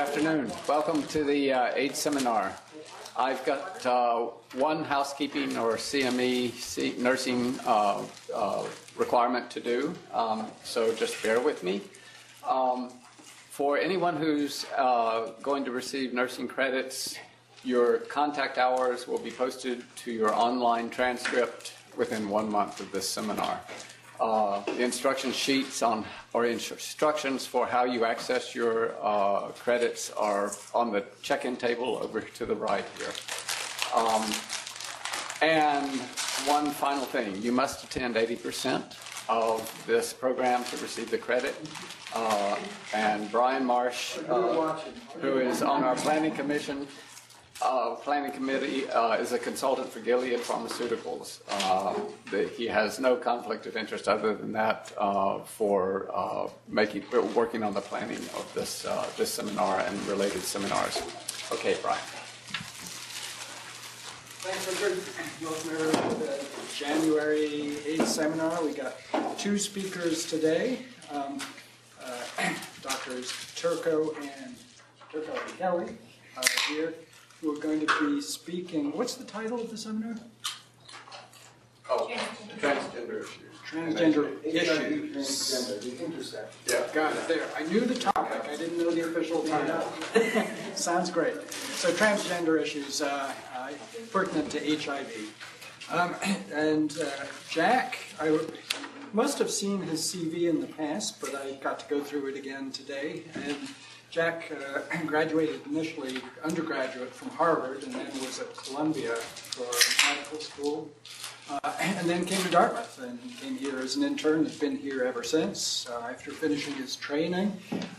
afternoon. Welcome to the uh, AIDS seminar. I've got uh, one housekeeping or CME nursing uh, uh, requirement to do, um, so just bear with me. Um, for anyone who's uh, going to receive nursing credits, your contact hours will be posted to your online transcript within one month of this seminar. Uh, instruction sheets on or instructions for how you access your uh, credits are on the check-in table over to the right here. Um, and one final thing, you must attend 80% of this program to receive the credit. Uh, and Brian Marsh, uh, who is on our planning commission, uh, planning committee uh, is a consultant for Gilead Pharmaceuticals. Uh, the, he has no conflict of interest other than that uh, for uh, making working on the planning of this uh, this seminar and related seminars. Okay, Brian. Thanks, Richard. Welcome to the January 8th seminar. We got two speakers today, um, Doctors Turco and Turco and Kelly here who are going to be speaking. What's the title of the seminar? Oh, transgender issues. Transgender issues. Transgender, the intersection. Yeah. Got it there. I knew the topic. I didn't know the official title. Sounds great. So transgender issues uh, uh, pertinent to HIV. Um, and uh, Jack, I must have seen his CV in the past, but I got to go through it again today. And Jack uh, graduated initially undergraduate from Harvard and then was at Columbia for medical school. Uh, and then came to Dartmouth and came here as an intern. Has been here ever since. Uh, after finishing his training,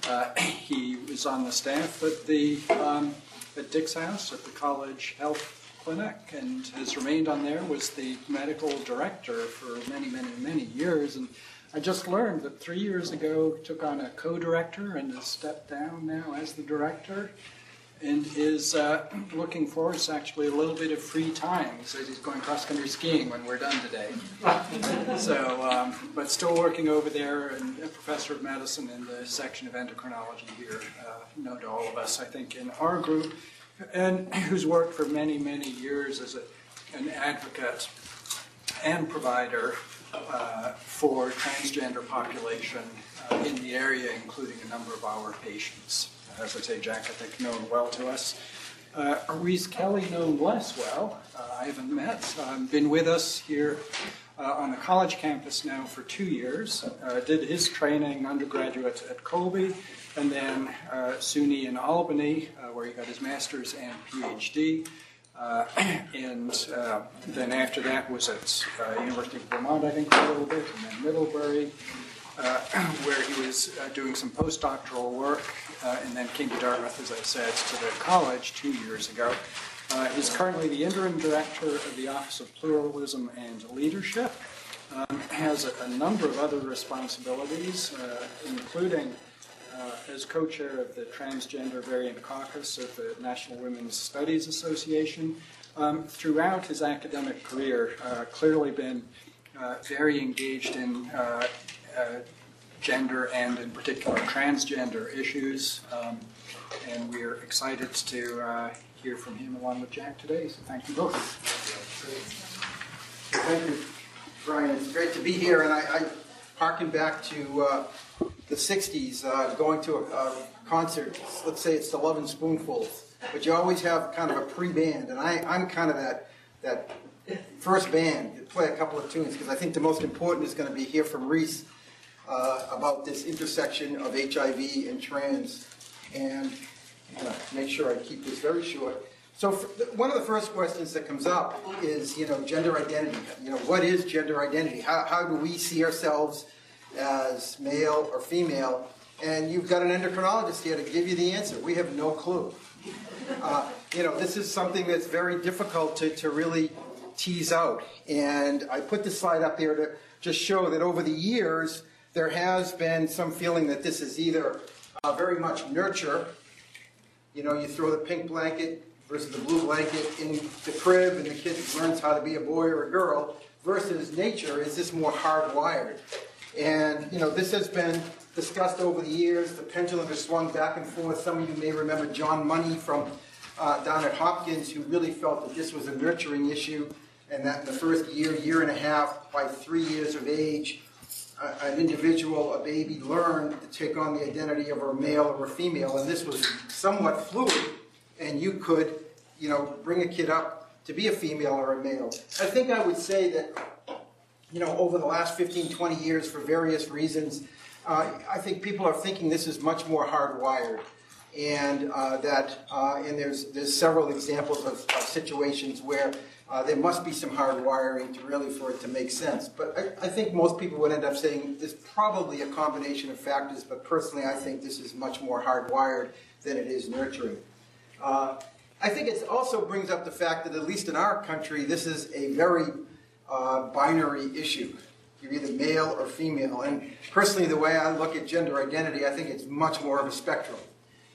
uh, he was on the staff at the um, at Dick's House at the college health clinic and has remained on there. Was the medical director for many, many, many years and I just learned that three years ago took on a co-director and has stepped down now as the director and is uh, looking forward to actually a little bit of free time. He says he's going cross-country skiing when we're done today. so, um, but still working over there and a professor of medicine in the section of endocrinology here, uh, known to all of us, I think, in our group, and who's worked for many, many years as a, an advocate and provider uh, for transgender population uh, in the area, including a number of our patients. As I say, Jack, I think, known well to us. Uh, Reese Kelly, known less well. Uh, I haven't met. Um, been with us here uh, on the college campus now for two years. Uh, did his training undergraduate at Colby, and then SUNY in Albany, where he got his master's and PhD. Uh, and uh, then after that was at uh, University of Vermont, I think, for a little bit, and then Middlebury, uh, where he was uh, doing some postdoctoral work, uh, and then came to Dartmouth, as I said, to the college two years ago. he's currently the interim director of the Office of Pluralism and Leadership. Um, has a, a, number of other responsibilities, including uh, as co-chair of the Transgender Variant Caucus of the National Women's Studies Association. Um, throughout his academic career, uh, clearly been uh, very engaged in uh, uh, gender and, in particular, transgender issues. Um, and we are excited to hear from him along with Jack today. So thank you both. Thank you, Brian. It's great to be here, and I, I harken back to the 60s uh, going to a, a, concert, let's say it's the Lovin' Spoonfuls, but you always have kind of a pre-band, and I, I'm kind of that, that first band to play a couple of tunes, because I think the most important is going to be here from Reese uh, about this intersection of HIV and trans, and to make sure I keep this very short. So one of the first questions that comes up is, you know, gender identity. You know, what is gender identity? How, how do we see ourselves as male or female, and you've got an endocrinologist here to give you the answer. We have no clue. Uh, you know, this is something that's very difficult to, to really tease out. And I put this slide up here to just show that over the years, there has been some feeling that this is either uh, very much nurture, you know, you throw the pink blanket versus the blue blanket in the crib and the kid learns how to be a boy or a girl, versus nature is this more hardwired. And, you know, this has been discussed over the years. The pendulum has swung back and forth. Some of you may remember John Money from uh, down at Hopkins, who really felt that this was a nurturing issue, and that in the first year, year and a half, by three years of age, uh, an individual, a baby, learned to take on the identity of a male or a female, and this was somewhat fluid, and you could, you know, bring a kid up to be a female or a male. I think I would say that, you know, over the last 15, 20 years, for various reasons, uh, I think people are thinking this is much more hardwired and uh, that uh, and there's there's several examples of, of situations where uh, there must be some hard wiring to really for it to make sense. But I, I, think most people would end up saying there's probably a combination of factors, but personally I think this is much more hardwired than it is nurturing. Uh, I think it also brings up the fact that at least in our country, this is a very uh, binary issue. You're either male or female. And personally, the way I look at gender identity, I think it's much more of a spectrum.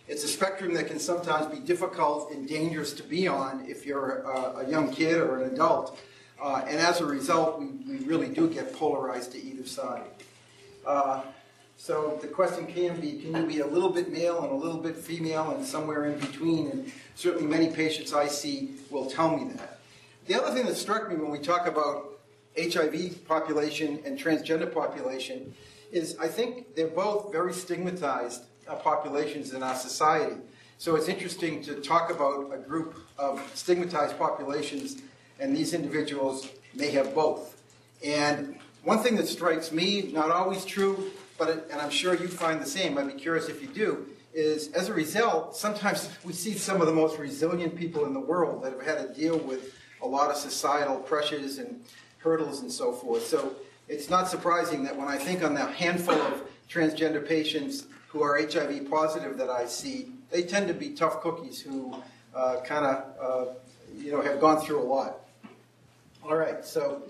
It's a spectrum that can sometimes be difficult and dangerous to be on if you're a, a young kid or an adult. Uh, and as a result, we, we really do get polarized to either side. Uh, so the question can be, can you be a little bit male and a little bit female and somewhere in between? And certainly many patients I see will tell me that. The other thing that struck me when we talk about HIV population and transgender population is I think they're both very stigmatized uh, populations in our society. So it's interesting to talk about a group of stigmatized populations, and these individuals may have both. And one thing that strikes me, not always true, but it, and I'm sure you find the same, I'd be curious if you do, is as a result, sometimes we see some of the most resilient people in the world that have had to deal with a lot of societal pressures and hurdles and so forth. So it's not surprising that when I think on the handful of transgender patients who are HIV positive that I see, they tend to be tough cookies who uh, kind of, uh, you know, have gone through a lot. All right, so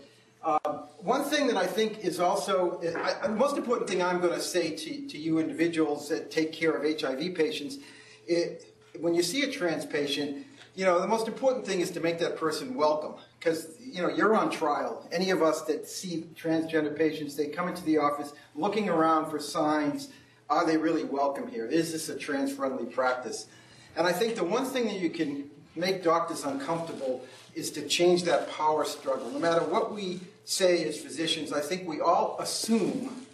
uh, one thing that I think is also, I, the most important thing I'm going to say to, to you individuals that take care of HIV patients, it, when you see a trans patient, you know, the most important thing is to make that person welcome. Because, you know, you're on trial. Any of us that see transgender patients, they come into the office looking around for signs are they really welcome here? Is this a trans-friendly practice? And I think the one thing that you can make doctors uncomfortable is to change that power struggle. No matter what we say as physicians, I think we all assume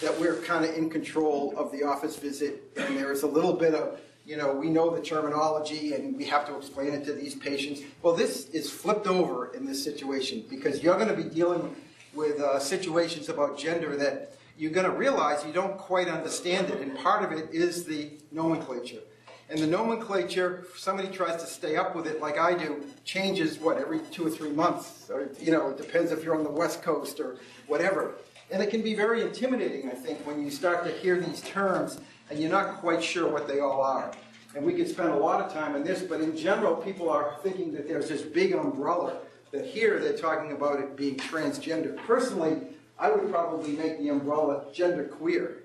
that we're kind of in control of the office visit, and there's a little bit of, you know, we know the terminology and we have to explain it to these patients. Well, this is flipped over in this situation because you're going to be dealing with uh, situations about gender that you're going to realize you don't quite understand it. And part of it is the nomenclature. And the nomenclature, somebody tries to stay up with it like I do, changes, what, every two or three months? Or, you know, it depends if you're on the West Coast or whatever. And it can be very intimidating, I think, when you start to hear these terms and you're not quite sure what they all are. And we could spend a lot of time on this, but in general, people are thinking that there's this big umbrella, that here they're talking about it being transgender. Personally, I would probably make the umbrella gender queer.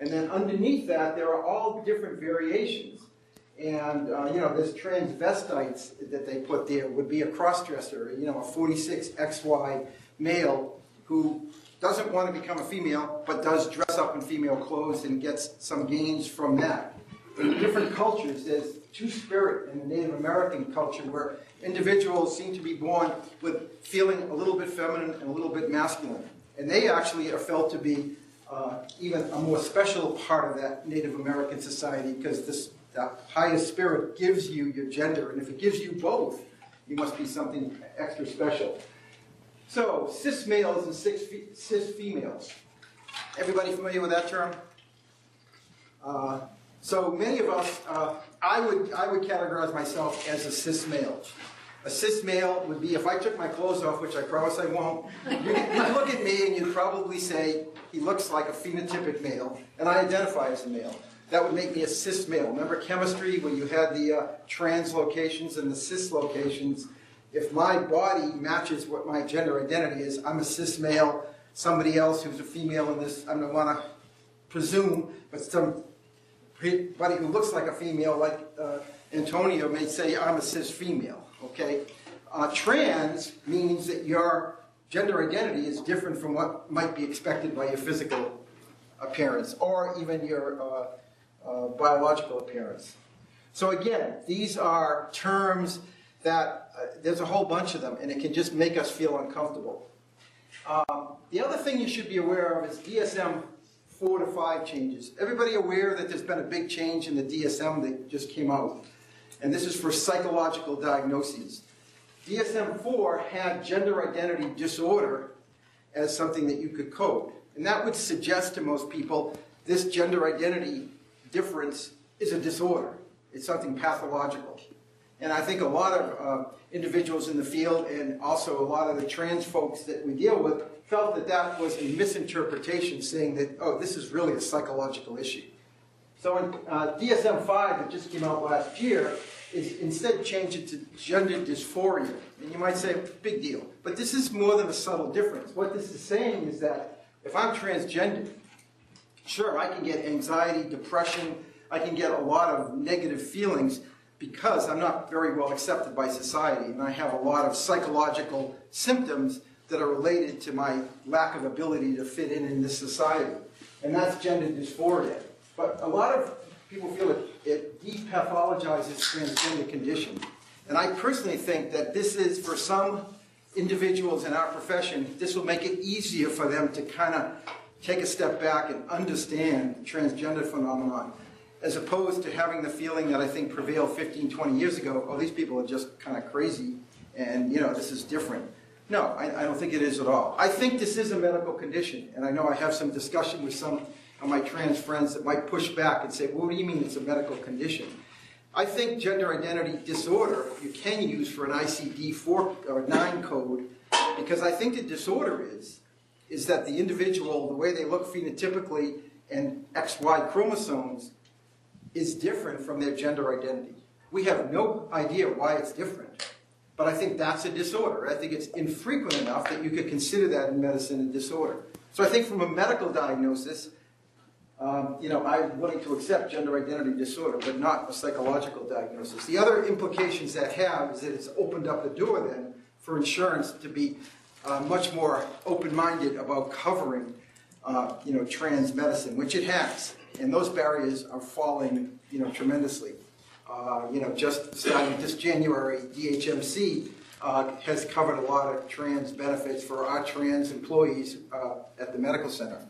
And then underneath that, there are all different variations. And, uh, you know, there's transvestites that they put there would be a crossdresser, you know, a 46XY male who doesn't want to become a female, but does dress up in female clothes and gets some gains from that. In different cultures, there's two spirit in the Native American culture where individuals seem to be born with feeling a little bit feminine and a little bit masculine. And they actually are felt to be uh, even a more special part of that Native American society because this, the highest spirit gives you your gender. And if it gives you both, you must be something extra special. So, cis males and cis females. Everybody familiar with that term? Uh, so many of us, uh, I would I would categorize myself as a cis male. A cis male would be if I took my clothes off, which I promise I won't, you'd, you'd look at me and you'd probably say, he looks like a phenotypic male, and I identify as a male. That would make me a cis male. Remember chemistry when you had the uh, trans locations and the cis locations? If my body matches what my gender identity is, I'm a cis male. Somebody else who's a female in this, I don't want to presume, but somebody who looks like a female, like uh, Antonio, may say, I'm a cis female okay? Uh, trans means that your gender identity is different from what might be expected by your physical appearance or even your uh, uh, biological appearance. So again, these are terms that uh, there's a whole bunch of them, and it can just make us feel uncomfortable. Um, the other thing you should be aware of is DSM 4 to 5 changes. Everybody aware that there's been a big change in the DSM that just came out? And this is for psychological diagnoses. DSM 4 had gender identity disorder as something that you could code. And that would suggest to most people this gender identity difference is a disorder. It's something pathological. And I think a lot of uh, individuals in the field and also a lot of the trans folks that we deal with felt that that was a misinterpretation, saying that, oh, this is really a psychological issue. So in uh, DSM-5 that just came out last year, is instead change it to gender dysphoria. And you might say, big deal. But this is more than a subtle difference. What this is saying is that if I'm transgender, sure, I can get anxiety, depression, I can get a lot of negative feelings because I'm not very well accepted by society and I have a lot of psychological symptoms that are related to my lack of ability to fit in in this society. And that's gender dysphoria. But a lot of people feel it, it depathologizes transgender condition. And I personally think that this is, for some individuals in our profession, this will make it easier for them to kind of take a step back and understand the transgender phenomenon, as opposed to having the feeling that I think prevailed 15, 20 years ago, oh, these people are just kind of crazy, and, you know, this is different. No, I, I don't think it is at all. I think this is a medical condition, and I know I have some discussion with some of my trans friends that might push back and say, well, what do you mean it's a medical condition? I think gender identity disorder you can use for an ICD-4 or 9 code because I think the disorder is is that the individual, the way they look phenotypically and XY chromosomes is different from their gender identity. We have no idea why it's different, but I think that's a disorder. I think it's infrequent enough that you could consider that in medicine a disorder. So I think from a medical diagnosis, um, you know, I'm willing to accept gender identity disorder, but not a psychological diagnosis. The other implications that have is that it's opened up the door then for insurance to be uh, much more open-minded about covering, uh, you know, trans medicine, which it has, and those barriers are falling, you know, tremendously. Uh, you know, just starting this January, DHMC uh, has covered a lot of trans benefits for our trans employees uh, at the medical center.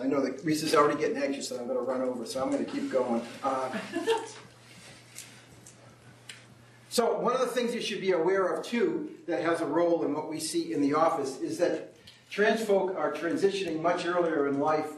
I know that Reese's already getting anxious and I'm going to run over, so I'm going to keep going. Uh, so one of the things you should be aware of too that has a role in what we see in the office is that trans folk are transitioning much earlier in life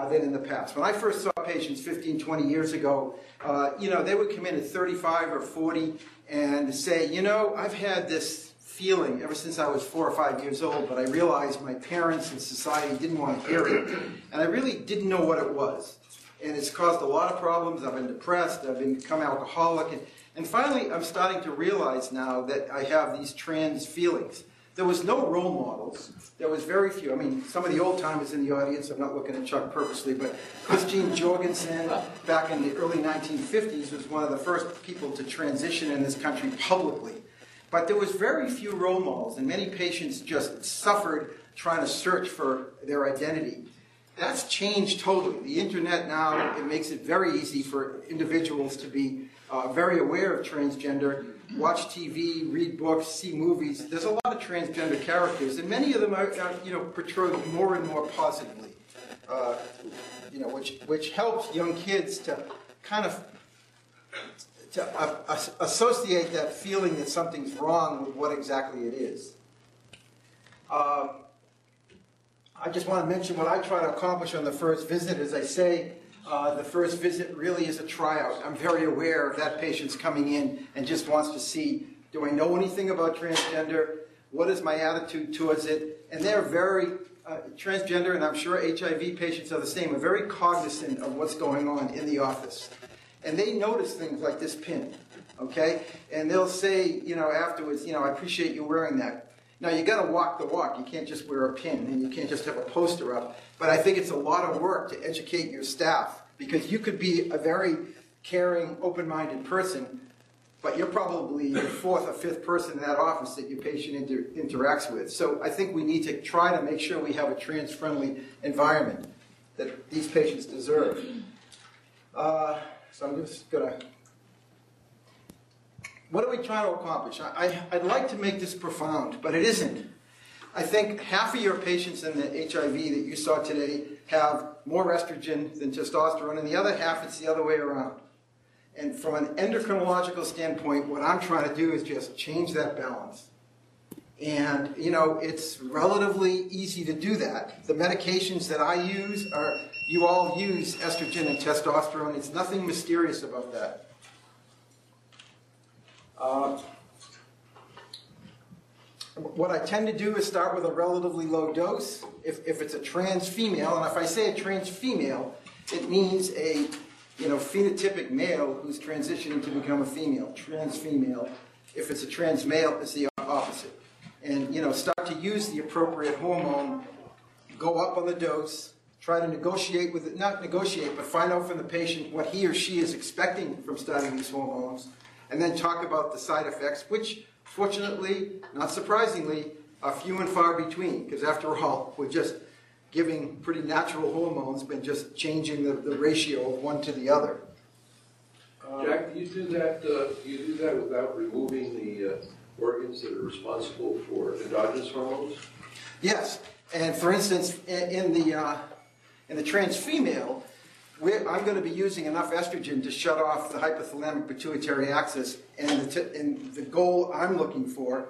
uh, than in the past. When I first saw patients 15, 20 years ago, uh, you know, they would come in at 35 or 40 and say, you know, I've had this feeling ever since I was four or five years old, but I realized my parents and society didn't want to hear it. And I really didn't know what it was. And it's caused a lot of problems. I've been depressed, I've become alcoholic, and, and finally I'm starting to realize now that I have these trans feelings. There was no role models. There was very few. I mean, some of the old timers in the audience, I'm not looking at Chuck purposely, but Christine Jorgensen back in the early 1950s was one of the first people to transition in this country publicly. But there was very few role models, and many patients just suffered trying to search for their identity. That's changed totally. The internet now, it makes it very easy for individuals to be uh, very aware of transgender, watch TV, read books, see movies. There's a lot of transgender characters, and many of them are, are you know, portrayed more and more positively, uh, you know, which, which helps young kids to kind of to uh, associate that feeling that something's wrong with what exactly it is. Uh, I just want to mention what I try to accomplish on the first visit. As I say, uh, the first visit really is a tryout. I'm very aware of that patient's coming in and just wants to see, do I know anything about transgender? What is my attitude towards it? And they're very uh, transgender, and I'm sure HIV patients are the same, are very cognizant of what's going on in the office. And they notice things like this pin, okay? And they'll say, you know, afterwards, you know, I appreciate you wearing that. Now, you got to walk the walk. You can't just wear a pin and you can't just have a poster up. But I think it's a lot of work to educate your staff because you could be a very caring, open-minded person, but you're probably the fourth or fifth person in that office that your patient inter interacts with. So I think we need to try to make sure we have a trans-friendly environment. that these patients deserve. Uh, so I'm just gonna. What are we trying to accomplish? I, I, I'd like to make this profound, but it isn't. I think half of your patients in the HIV that you saw today have more estrogen than testosterone, and the other half it's the other way around. And from an endocrinological standpoint, what I'm trying to do is just change that balance. And, you know, it's relatively easy to do that. The medications that I use are, you all use estrogen and testosterone. It's nothing mysterious about that. Uh, what I tend to do is start with a relatively low dose. If, if it's a trans female, and if I say a trans female, it means a you know, phenotypic male who's transitioning to become a female, trans female. If it's a trans male, it's the opposite. And, you know, start to use the appropriate hormone, go up on the dose, try to negotiate with it, not negotiate, but find out from the patient what he or she is expecting from starting these hormones, and then talk about the side effects, which, fortunately, not surprisingly, are few and far between, because after all, we're just giving pretty natural hormones, but just changing the, the ratio of one to the other. Jack, do you do that, uh, you do that without removing the uh, organs that are responsible for endogenous hormones? Yes, and for instance, in, in the uh, in the trans female, I'm going to be using enough estrogen to shut off the hypothalamic pituitary axis, and the, and the goal I'm looking for,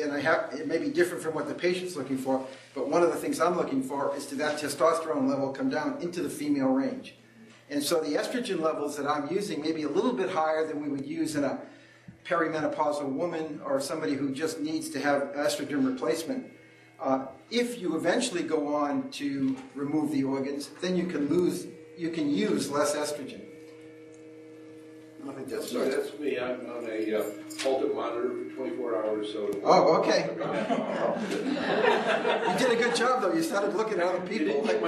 and I have it may be different from what the patient's looking for, but one of the things I'm looking for is to that testosterone level come down into the female range. And so the estrogen levels that I'm using may be a little bit higher than we would use in a perimenopausal woman or somebody who just needs to have estrogen replacement. Uh, if you eventually go on to remove the organs, then you can lose, you can use less estrogen. I think that's Sorry, that's me. I'm on a uh, Holter monitor for 24 hours, so. Oh, okay. you did a good job, though. You started looking at other people. But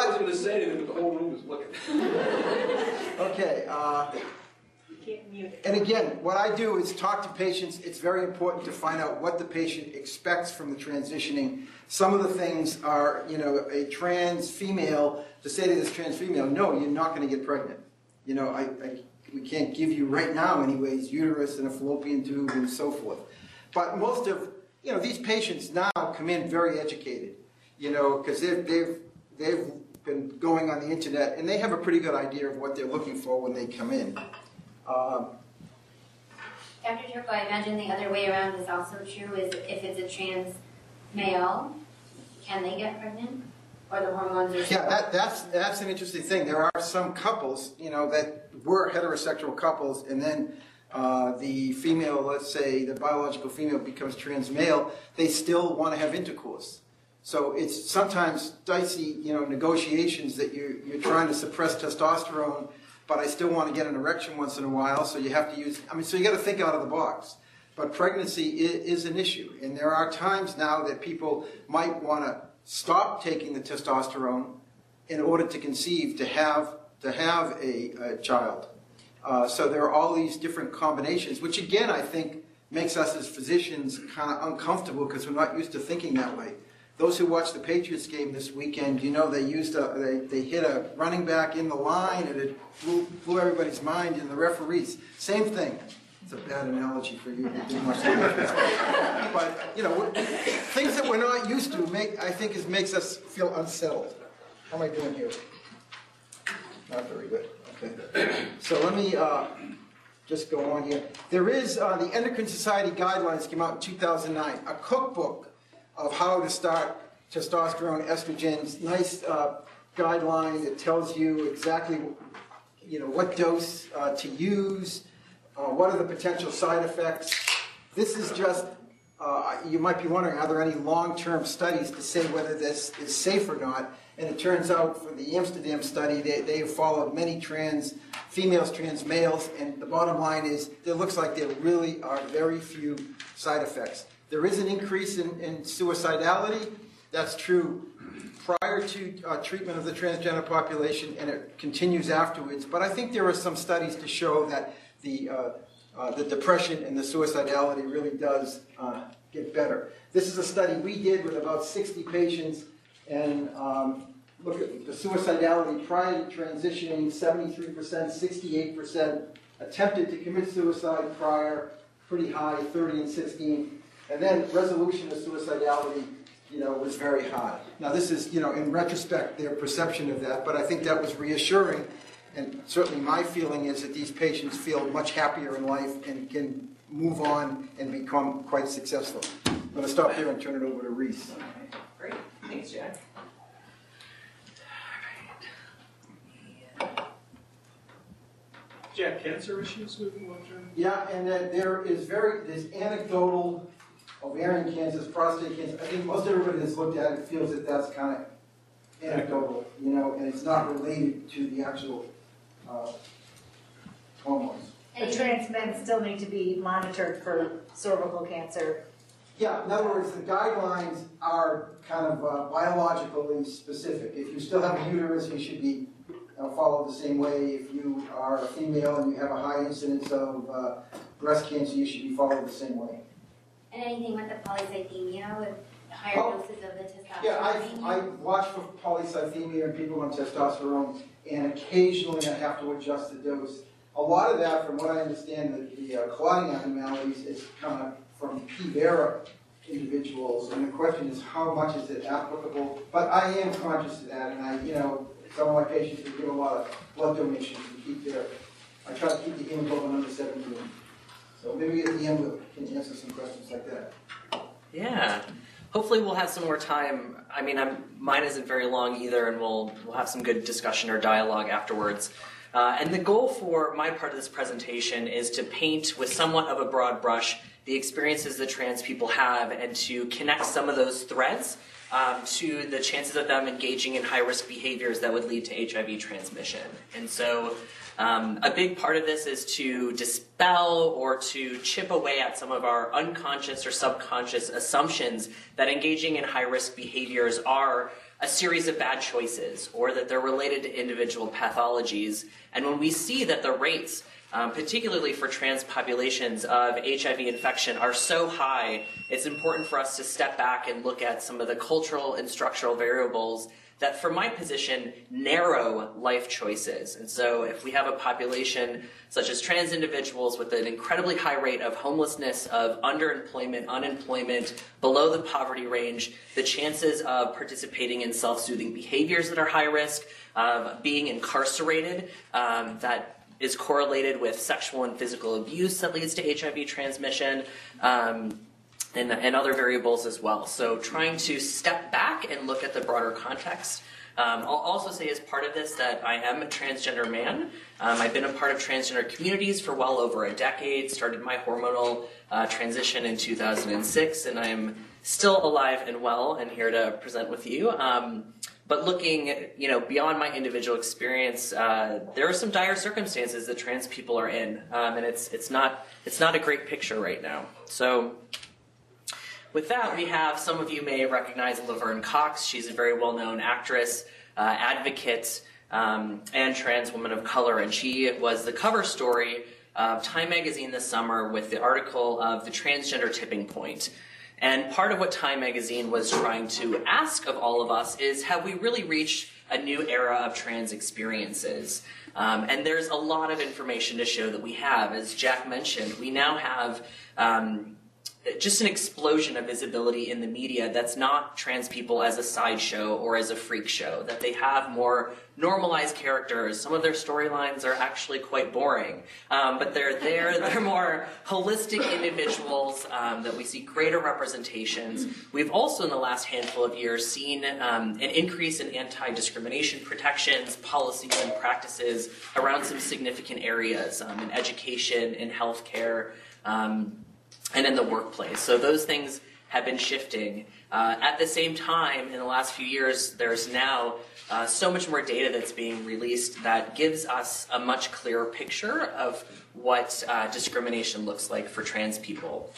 I was going to say anything, but the whole room was looking. okay. Uh, and again, what I do is talk to patients. It's very important to find out what the patient expects from the transitioning. Some of the things are, you know, a trans female, to say to this trans female, no, you're not going to get pregnant. You know, I, I, we can't give you right now, anyways, uterus and a fallopian tube and so forth. But most of, you know, these patients now come in very educated, you know, because they've, they've they've been going on the internet and they have a pretty good idea of what they're looking for when they come in. Um, Dr. Turco, I imagine the other way around is also true, is if it's a trans male, can they get pregnant? Or the hormones are... Yeah, that, that's, that's an interesting thing. There are some couples, you know, that were heterosexual couples and then uh, the female, let's say the biological female becomes trans male, they still want to have intercourse. So it's sometimes dicey, you know, negotiations that you're, you're trying to suppress testosterone, but I still want to get an erection once in a while, so you have to use, I mean, so you got to think out of the box. But pregnancy is, an issue, and there are times now that people might want to stop taking the testosterone in order to conceive, to have, to have a, a child. Uh, so there are all these different combinations, which again I think makes us as physicians kind of uncomfortable because we're not used to thinking that way. Those who watched the Patriots game this weekend, you know they used a, they, they hit a running back in the line and it blew, blew everybody's mind and the referees. Same thing. It's a bad analogy for you who didn't watch the But, you know, things that we're not used to make, I think, is, makes us feel unsettled. How am I doing here? Not very good. Okay. So let me uh, just go on here. There is, uh, the Endocrine Society Guidelines came out in 2009, a cookbook of how to start testosterone, estrogens, nice uh, guideline that tells you exactly you know, what dose uh, to use, uh, what are the potential side effects. This is just, uh, you might be wondering, are there any long-term studies to say whether this is safe or not? And it turns out for the Amsterdam study, they, they followed many trans females, trans males, and the bottom line is it looks like there really are very few side effects. There is an increase in, in suicidality. That's true prior to uh, treatment of the transgender population, and it continues afterwards. But I think there are some studies to show that the uh, uh, the depression and the suicidality really does uh, get better. This is a study we did with about 60 patients, and um, look at the suicidality prior to transitioning 73%, 68% attempted to commit suicide prior, pretty high, 30 and 16. And then resolution of suicidality, you know, was very high. Now, this is, you know, in retrospect, their perception of that, but I think that was reassuring. And certainly my feeling is that these patients feel much happier in life and can move on and become quite successful. I'm going to stop here and turn it over to Reese. Great, thanks, Jack. Jack, cancer issues with long-term? Yeah, and that there is very, there's anecdotal ovarian cancers, prostate cancer. I think most everybody that's looked at it feels that that's kind of anecdotal, you know, and it's not related to the actual uh, hormones. The trans men still need to be monitored for cervical cancer. Yeah, in other words, the guidelines are kind of uh, biologically specific. If you still have a uterus, you should be uh, followed the same way. If you are a female and you have a high incidence of uh, breast cancer, you should be followed the same way. And anything with the polycythemia with higher Oh. doses of the testosterone? Yeah, I, I watch for polycythemia in people on testosterone, and occasionally I have to adjust the dose. A lot of that, from what I understand, the, the uh, clotting abnormalities is kind of from P. vera individuals, and the question is how much is it applicable? But I am conscious of that, and I, you know, some of my patients who give a lot of blood donations to keep their, I try to keep the hemoglobin under 17. So maybe at the end we can answer some questions like that. Yeah. Hopefully we'll have some more time. I mean, I'm, mine isn't very long either, and we'll we'll have some good discussion or dialogue afterwards. Uh, and the goal for my part of this presentation is to paint with somewhat of a broad brush the experiences that trans people have, and to connect some of those threads um, to the chances of them engaging in high risk behaviors that would lead to HIV transmission. And so. Um, a big part of this is to dispel or to chip away at some of our unconscious or subconscious assumptions that engaging in high risk behaviors are a series of bad choices or that they're related to individual pathologies. And when we see that the rates, um, particularly for trans populations of HIV infection, are so high, it's important for us to step back and look at some of the cultural and structural variables that for my position narrow life choices. And so if we have a population such as trans individuals with an incredibly high rate of homelessness, of underemployment, unemployment, below the poverty range, the chances of participating in self-soothing behaviors that are high risk, of being incarcerated, um, that is correlated with sexual and physical abuse that leads to HIV transmission. Um, and, and other variables as well. So trying to step back and look at the broader context. Um, I'll also say as part of this that I am a transgender man. Um, I've been a part of transgender communities for well over a decade, started my hormonal uh, transition in 2006, and I'm still alive and well and here to present with you. Um, but looking, you know, beyond my individual experience, uh, there are some dire circumstances that trans people are in, um, and it's it's not it's not a great picture right now. So with that, we have some of you may recognize Laverne Cox. She's a very well known actress, uh, advocate, um, and trans woman of color. And she was the cover story of Time Magazine this summer with the article of the transgender tipping point. And part of what Time Magazine was trying to ask of all of us is have we really reached a new era of trans experiences? Um, and there's a lot of information to show that we have. As Jack mentioned, we now have. Um, just an explosion of visibility in the media that's not trans people as a sideshow or as a freak show, that they have more normalized characters. Some of their storylines are actually quite boring, um, but they're there. They're more holistic individuals um, that we see greater representations. We've also, in the last handful of years, seen um, an increase in anti discrimination protections, policies, and practices around some significant areas um, in education, in healthcare. Um, and in the workplace. So those things have been shifting. Uh, at the same time, in the last few years, there's now uh, so much more data that's being released that gives us a much clearer picture of what uh, discrimination looks like for trans people.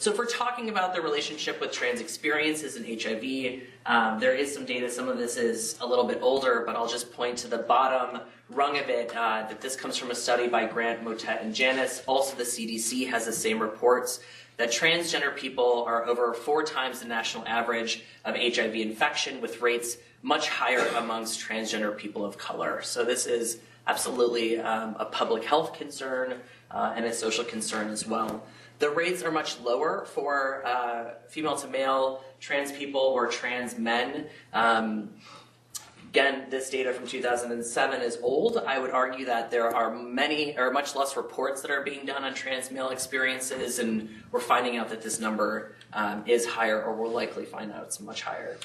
So if we're talking about the relationship with trans experiences and HIV, um, there is some data. Some of this is a little bit older, but I'll just point to the bottom rung of it uh, that this comes from a study by Grant, Mottet, and Tanis. Also, the CDC has the same reports that transgender people are over four times the national average of HIV infection, with rates much higher amongst transgender people of color. So this is absolutely um, a public health concern uh, and a social concern as well. The rates are much lower for uh, female to male trans people or trans men. Um, again, this data from 2007 is old. I would argue that there are many or much less reports that are being done on trans male experiences, and we're finding out that this number um, is higher, or we'll likely find out it's much higher.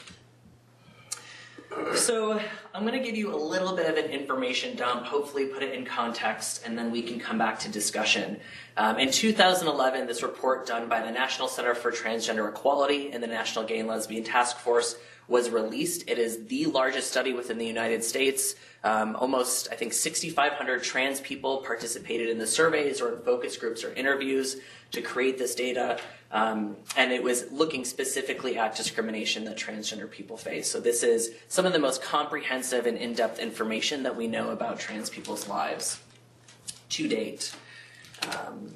So I'm going to give you a little bit of an information dump, hopefully put it in context, and then we can come back to discussion. Um, in 2011, this report done by the National Center for Transgender Equality and the National Gay and Lesbian Task Force was released. It is the largest study within the United States. Um, almost, I think, 6,500 trans people participated in the surveys or focus groups or interviews to create this data. Um, and it was looking specifically at discrimination that transgender people face. So this is some of the most comprehensive and in-depth information that we know about trans people's lives to date. Um,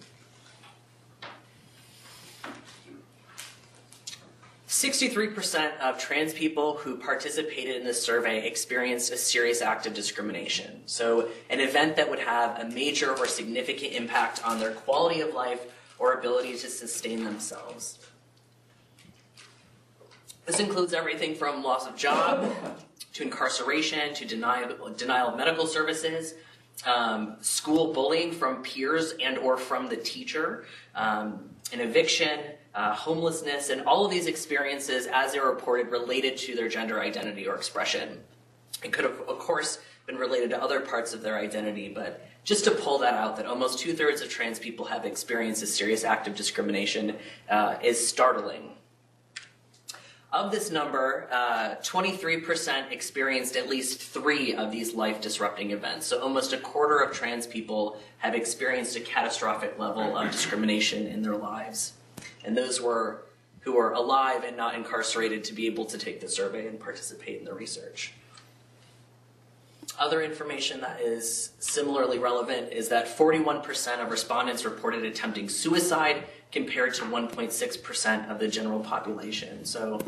63% of trans people who participated in this survey experienced a serious act of discrimination. So, an event that would have a major or significant impact on their quality of life or ability to sustain themselves. This includes everything from loss of job to incarceration to denial, denial of medical services, um, school bullying from peers and or from the teacher, um, an eviction, uh, homelessness, and all of these experiences as they're reported related to their gender identity or expression. It could have, of course, been related to other parts of their identity, but just to pull that out, that almost two thirds of trans people have experienced a serious act of discrimination uh, is startling. Of this number, uh, 23% experienced at least three of these life disrupting events. So almost a quarter of trans people have experienced a catastrophic level of discrimination in their lives. And those were who are alive and not incarcerated to be able to take the survey and participate in the research. Other information that is similarly relevant is that 41% of respondents reported attempting suicide compared to 1.6% of the general population. So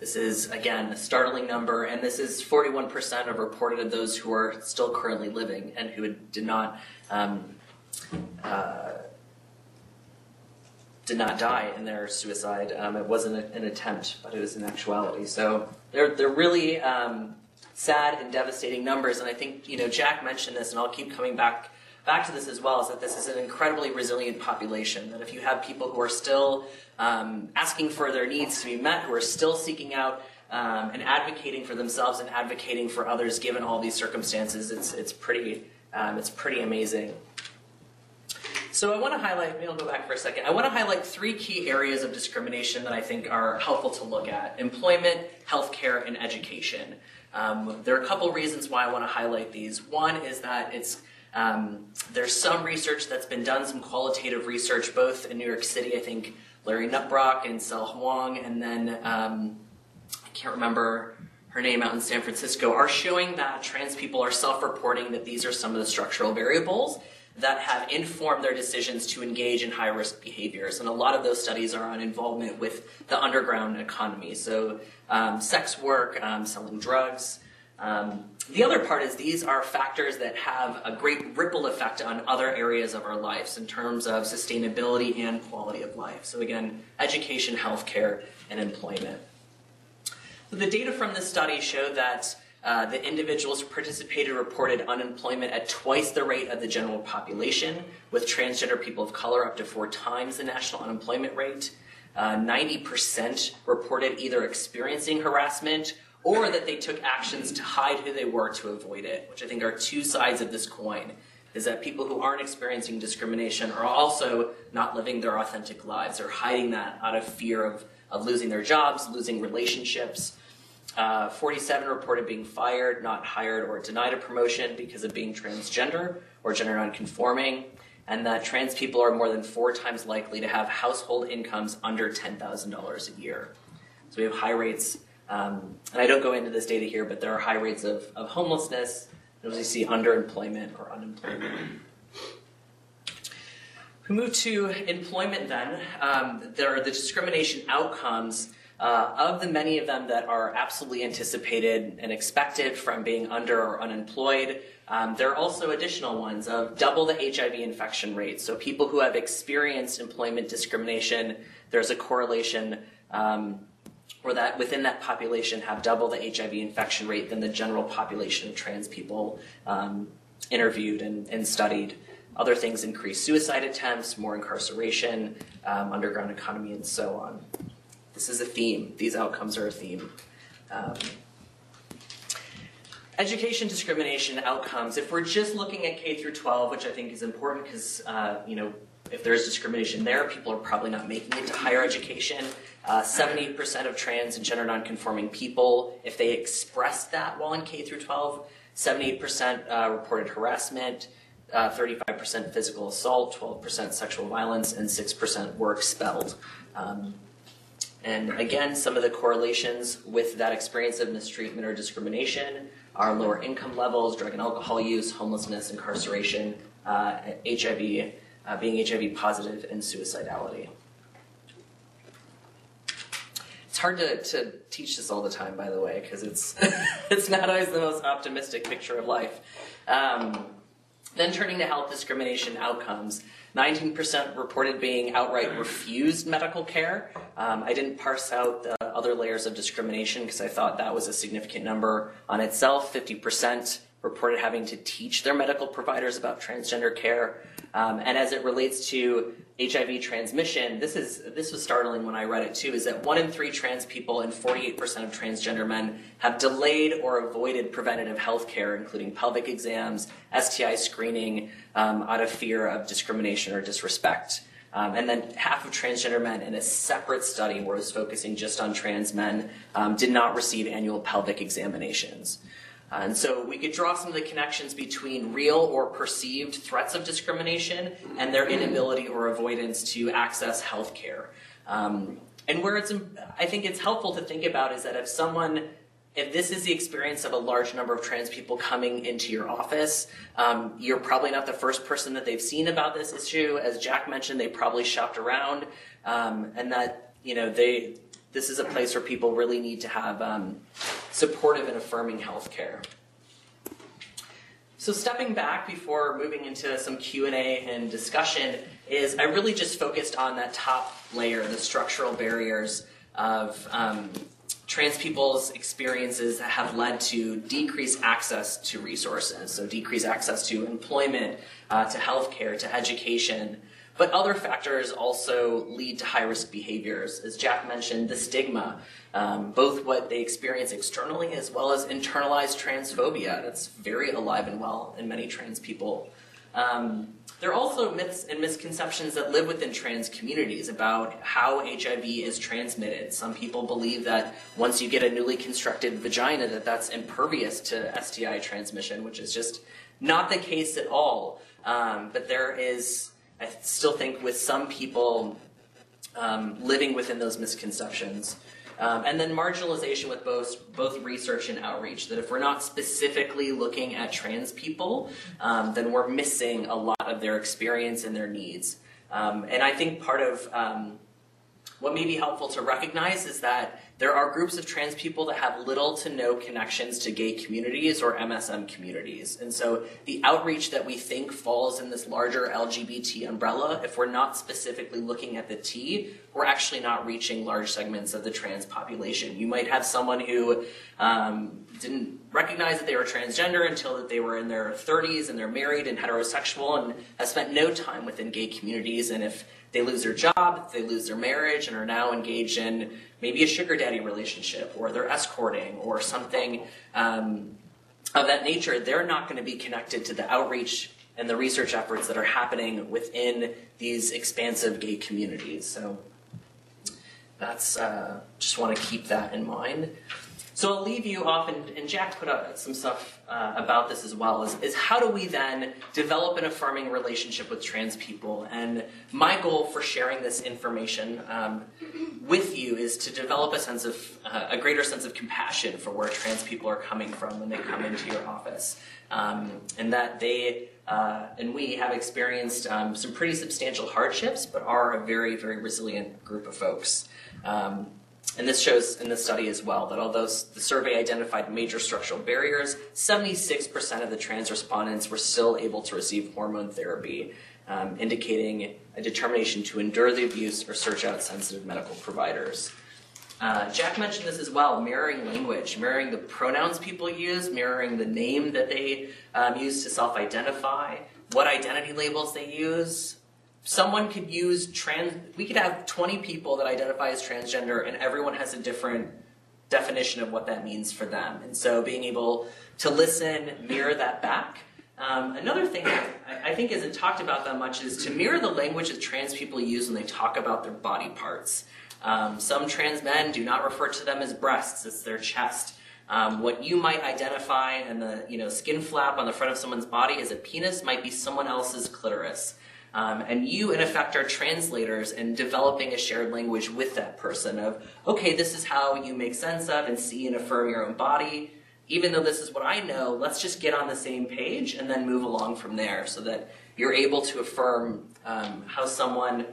this is, again, a startling number, and this is 41% of reported of those who are still currently living and who did not um, uh, did not die in their suicide. Um, it wasn't an attempt, but it was an actuality. So they're they're really um, sad and devastating numbers. And I think you know Jack mentioned this, and I'll keep coming back back to this as well. Is that this is an incredibly resilient population. That if you have people who are still um, asking for their needs to be met, who are still seeking out. Um, and advocating for themselves and advocating for others, given all these circumstances, it's it's pretty um, it's pretty amazing. So I want to highlight, maybe I'll go back for a second. I want to highlight three key areas of discrimination that I think are helpful to look at employment, healthcare, and education. Um, there are a couple reasons why I want to highlight these. One is that it's um, there's some research that's been done, some qualitative research, both in New York City, I think Larry Nuttbrock and Sel Hwahng, and then um, I can't remember her name out in San Francisco, are showing that trans people are self reporting that these are some of the structural variables that have informed their decisions to engage in high risk behaviors. And a lot of those studies are on involvement with the underground economy. So, um, sex work, um, selling drugs. Um, the other part is these are factors that have a great ripple effect on other areas of our lives in terms of sustainability and quality of life. So, again, education, healthcare, and employment. The data from this study showed that uh, the individuals who participated reported unemployment at twice the rate of the general population, with transgender people of color up to four times the national unemployment rate. Uh, 90% reported either experiencing harassment or that they took actions to hide who they were to avoid it, which I think are two sides of this coin. Is that people who aren't experiencing discrimination are also not living their authentic lives. They're hiding that out of fear of, of losing their jobs, losing relationships, uh, 47 reported being fired, not hired, or denied a promotion because of being transgender or gender nonconforming. and that trans people are more than four times likely to have household incomes under $10,000 a year. So we have high rates, um, and I don't go into this data here, but there are high rates of, of homelessness, and as you see, underemployment or unemployment. We move to employment then, um, there are the discrimination outcomes uh, of the many of them that are absolutely anticipated and expected from being under or unemployed. Um, there are also additional ones of double the HIV infection rate. So people who have experienced employment discrimination, there's a correlation um, or that within that population have double the HIV infection rate than the general population of trans people um, interviewed and, and, studied. Other things increase suicide attempts, more incarceration, um, underground economy, and so on. This is a theme. These outcomes are a theme. Um, education discrimination outcomes. If we're just looking at K through 12, which I think is important because uh, you know if there's discrimination there, people are probably not making it to higher education. Uh, 70% of trans and gender nonconforming people, if they expressed that while in K through 12, 78% uh, reported harassment, uh, 35% physical assault, 12% sexual violence, and 6% were expelled. Um, and again, some of the correlations with that experience of mistreatment or discrimination are lower income levels, drug and alcohol use, homelessness, incarceration, uh, HIV, uh, being HIV positive, and suicidality. It's hard to, to teach this all the time, by the way, because it's it's not always the most optimistic picture of life. Um, then turning to health discrimination outcomes. 19% reported being outright refused medical care. Um, I didn't parse out the other layers of discrimination because I thought that was a significant number on itself. 50% reported having to teach their medical providers about transgender care. Um, and as it relates to HIV transmission, this is this was startling when I read it too. Is that one in three trans people and 48% of transgender men have delayed or avoided preventative health care, including pelvic exams, STI screening, um, out of fear of discrimination or disrespect. Um, and then half of transgender men in a separate study where it was focusing just on trans men um, did not receive annual pelvic examinations. Uh, and so we could draw some of the connections between real or perceived threats of discrimination and their inability or avoidance to access health care. Um, and where it's, I think it's helpful to think about is that if someone, if this is the experience of a large number of trans people coming into your office, um, you're probably not the first person that they've seen about this issue. As Jack mentioned, they probably shopped around, um, and that you know they this is a place where people really need to have um, supportive and affirming health care. So stepping back before moving into some Q&A and discussion is I really just focused on that top layer, the structural barriers of um, trans people's experiences that have led to decreased access to resources, so decreased access to employment, uh, to healthcare, to education, but other factors also lead to high risk behaviors. As Jack mentioned, the stigma, um, both what they experience externally as well as internalized transphobia. That's very alive and well in many trans people. Um, there are also myths and misconceptions that live within trans communities about how HIV is transmitted. Some people believe that once you get a newly constructed vagina, that that's impervious to STI transmission, which is just not the case at all. Um, but there is I still think with some people um, living within those misconceptions. Um, and then marginalization with both, both research and outreach, that if we're not specifically looking at trans people, um, then we're missing a lot of their experience and their needs. Um, and I think part of um, what may be helpful to recognize is that there are groups of trans people that have little to no connections to gay communities or MSM communities. And so the outreach that we think falls in this larger LGBT umbrella, if we're not specifically looking at the T, we're actually not reaching large segments of the trans population. You might have someone who um, didn't recognize that they were transgender until that they were in their 30s and they're married and heterosexual and have spent no time within gay communities. And if they lose their job, they lose their marriage, and are now engaged in maybe a sugar daddy relationship, or they're escorting, or something um, of that nature, they're not going to be connected to the outreach and the research efforts that are happening within these expansive gay communities. So that's uh, just want to keep that in mind. So I'll leave you off, and, and Jack put up some stuff uh, about this as well. Is, is how do we then develop an affirming relationship with trans people? And my goal for sharing this information um, with you is to develop a sense of uh, a greater sense of compassion for where trans people are coming from when they come into your office, um, and that they uh, and we have experienced um, some pretty substantial hardships, but are a very very resilient group of folks. Um, and this shows in the study as well that although the survey identified major structural barriers, 76% of the trans respondents were still able to receive hormone therapy, um, indicating a determination to endure the abuse or search out sensitive medical providers. Uh, Jack mentioned this as well mirroring language, mirroring the pronouns people use, mirroring the name that they um, use to self identify, what identity labels they use, someone could use trans we could have 20 people that identify as transgender and everyone has a different definition of what that means for them. And so being able to listen mirror that back. Um, another thing that I, think isn't talked about that much is to mirror the language that trans people use when they talk about their body parts. Um, some trans men do not refer to them as breasts it's their chest. Um, what you might identify and the you know skin flap on the front of someone's body as a penis might be someone else's clitoris um, and you, in effect, are translators and developing a shared language with that person of, okay, this is how you make sense of and see and affirm your own body. Even though this is what I know, let's just get on the same page and then move along from there so that you're able to affirm um, how someone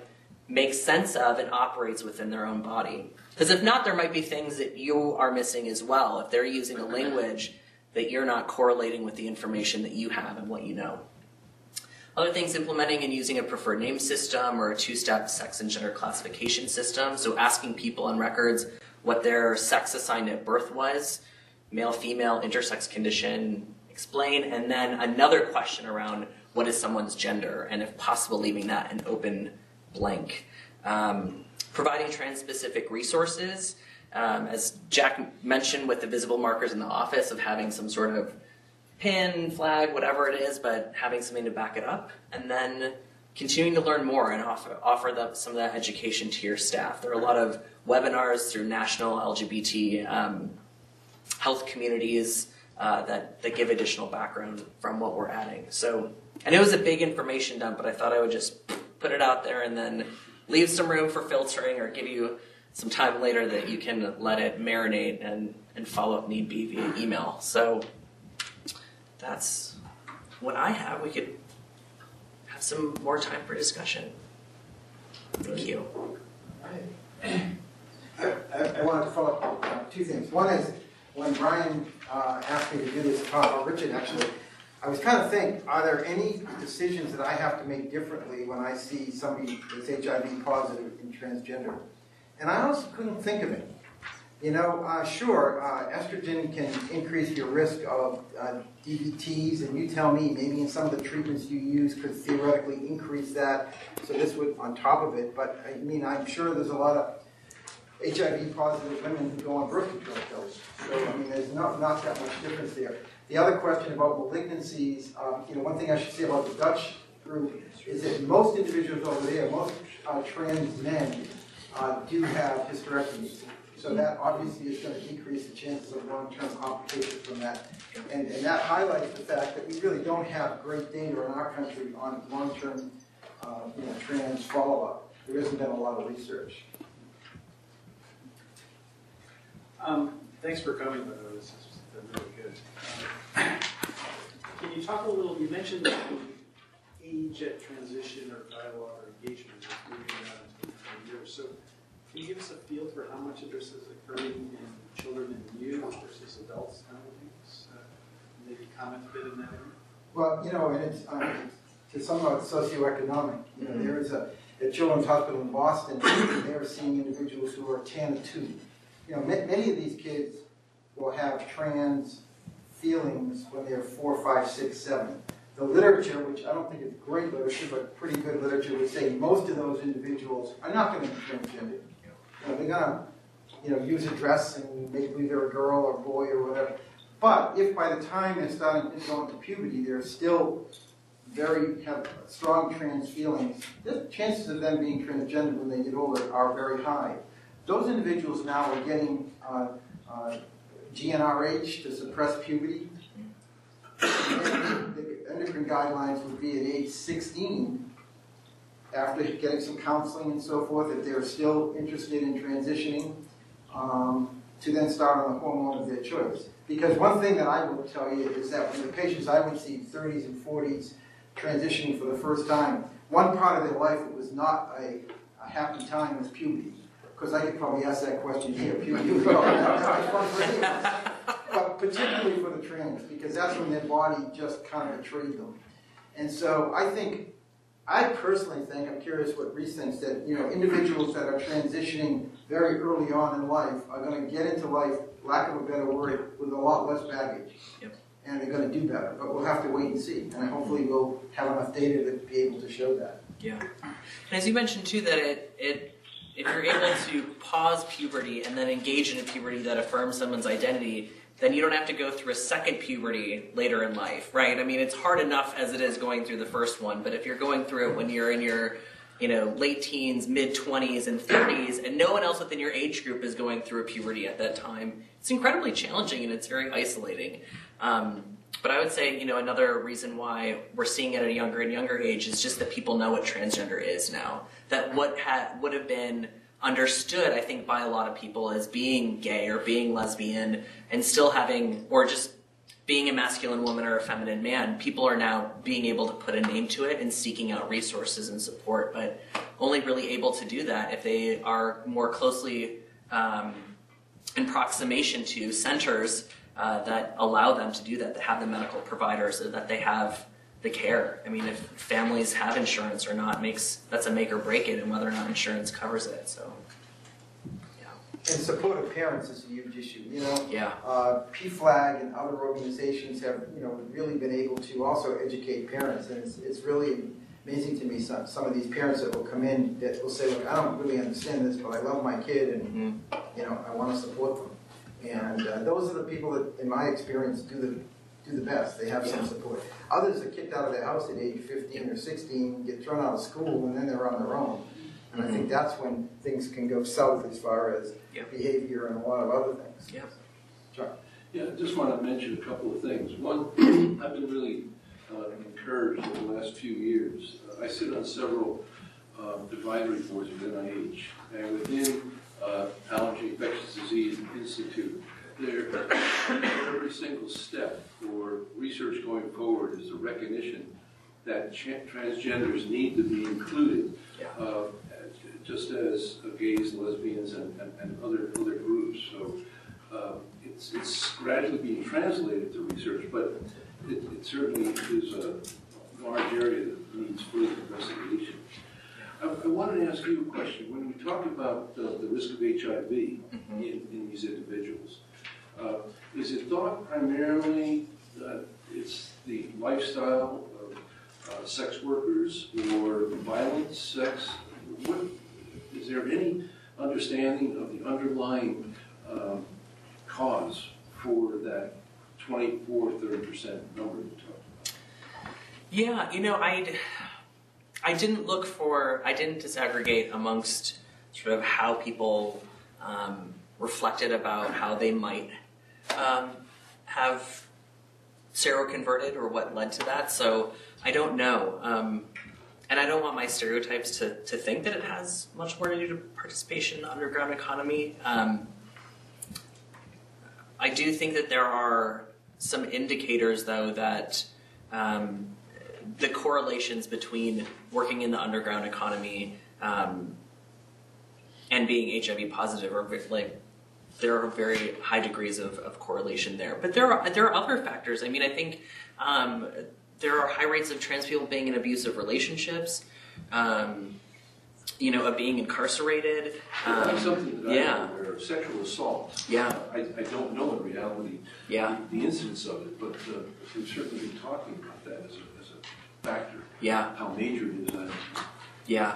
makes sense of and operates within their own body. Because if not, there might be things that you are missing as well. If they're using a language that you're not correlating with the information that you have and what you know. Other things, implementing and using a preferred name system or a two-step sex and gender classification system. So asking people on records what their sex assigned at birth was, male, female, intersex condition, explain, and then another question around what is someone's gender, and if possible, leaving that an open blank. Um, providing trans-specific resources, um, as Jack mentioned with the visible markers in the office of having some sort of pin, flag, whatever it is, but having something to back it up, and then continuing to learn more and offer, offer the, some of that education to your staff. There are a lot of webinars through national LGBT um, health communities uh, that, that give additional background from what we're adding. So, and it was a big information dump, but I thought I would just put it out there and then leave some room for filtering or give you some time later that you can let it marinate and, and follow up need be via email. So that's what I have. We could have some more time for discussion. Thank you. I, I, I wanted to follow up on two things. One is when Brian uh, asked me to do this talk, or Richard actually, I was kind of thinking, are there any decisions that I have to make differently when I see somebody that's HIV positive and transgender? And I also couldn't think of it. You know, uh, sure, uh, estrogen can increase your risk of uh, DVTs, and you tell me maybe in some of the treatments you use could theoretically increase that. So this would on top of it. But I mean, I'm sure there's a lot of HIV positive women who go on birth control pills. So I mean, there's not not that much difference there. The other question about malignancies, um, you know, one thing I should say about the Dutch group is that most individuals over there, most uh, trans men, uh, do have hysterectomies. So that obviously is going to decrease the chances of long-term complications from that. And, and that highlights the fact that we really don't have great data in our country on long-term uh, you know, trans follow-up. There hasn't been a lot of research. Um, thanks for coming, by the way, this has been really good. Um, Can you talk a little, you mentioned the age at transition or dialogue or engagement is moving into the years. So can you give us a feel for how much of this is occurring in children and youth versus adults nowadays? Uh, Maybe comment a bit in that area? Well, you know, and it's, um, to somewhat socioeconomic. You know, there is a, at Children's Hospital in Boston, they're seeing individuals who are 10 and 2. You know, ma- many of these kids will have trans feelings when they're four, five, six, seven. The literature, which I don't think is great literature, but pretty good literature, would say most of those individuals are not going to be transgender. You know, they're gonna, you know, use a dress and make believe they're a girl or a boy or whatever. But if by the time they're starting to go into puberty, they're still very have strong trans feelings, the chances of them being transgender when they get older are very high. Those individuals now are getting uh, uh, GnRH to suppress puberty. The endocrine guidelines would be at age 16, after getting some counseling and so forth, if they're still interested in transitioning, um, to then start on the hormone of their choice. Because one thing that I will tell you is that when the patients I would see, 30s and 40s, transitioning for the first time, one part of their life that was not a, a happy time was puberty. Because I could probably ask that question here, puberty was all that fun for anyone. But particularly for the trans, because that's when their body just kind of betrayed them. And so I think, I personally think, I'm curious what Reese thinks, that, you know, individuals that are transitioning very early on in life are gonna get into life, lack of a better word, with a lot less baggage. Yep. And they're gonna do better, but we'll have to wait and see, and hopefully we'll have enough data to be able to show that. Yeah. And as you mentioned too, that it, it if you're able to pause puberty and then engage in a puberty that affirms someone's identity, then you don't have to go through a second puberty later in life, right? I mean, it's hard enough as it is going through the first one, but if you're going through it when you're in your you know, late teens, mid 20s, and 30s, and no one else within your age group is going through a puberty at that time. It's incredibly challenging and it's very isolating. Um, but I would say, you know, another reason why we're seeing it at a younger and younger age is just that people know what transgender is now. That what had would have been understood, I think, by a lot of people as being gay or being lesbian, and still having, or just being a masculine woman or a feminine man, people are now being able to put a name to it and seeking out resources and support, but only really able to do that if they are more closely um, in proximation to centers uh, that allow them to do that, that have the medical providers, that they have the care. I mean, if families have insurance or not makes that's a make or break it, and whether or not insurance covers it. So, yeah, And support of parents is a huge issue, you know? yeah, Uh, PFLAG and other organizations have, you know, really been able to also educate parents, and it's, it's really amazing to me, some, some of these parents that will come in that will say, look, I don't really understand this, but I love my kid, and, Mhm. you know, I want to support them. And uh, those are the people that, in my experience, do the, do the best, they have some support. Others are kicked out of their house at age fifteen or sixteen, get thrown out of school, and then they're on their own. And I think that's when things can go south as far as Yeah. behavior and a lot of other things. Yeah. Chuck? Yeah, I just want to mention a couple of things. One, I've been really uh, encouraged over the last few years. Uh, I sit on several um, advisory boards with NIH, and within uh, Allergy Infectious Disease Institute, there, every single step for research going forward is a recognition that transgenders need to be included, Yeah. uh, just as gays, lesbians, and, and, and other other groups. So uh, it's, it's gradually being translated to research, but it, it certainly is a large area that needs further investigation. I, I wanted to ask you a question. When we talk about uh, the risk of HIV in, in these individuals, uh, is it thought primarily that it's the lifestyle of uh, sex workers or violent sex? What, is there any understanding of the underlying um, cause for that 24, 30% number you talked Yeah, you know, I I didn't look for, I didn't disaggregate amongst sort of how people um, reflected about how they might um, have seroconverted or what led to that. So I don't know. Um, and I don't want my stereotypes to, to think that it has much more to do with participation in the underground economy. Um, I do think that there are some indicators, though, that um, the correlations between working in the underground economy um, and being HIV positive are like there are very high degrees of, of correlation there. But there are there are other factors. I mean, I think um, there are high rates of trans people being in abusive relationships. Um, you know, of being incarcerated. Um, something that yeah. I'm aware of, sexual assault. Yeah. I, I don't know in reality Yeah. the, the incidence of it, but uh, we've certainly been talking about that as a, as a factor. Yeah. How major it is. Yeah,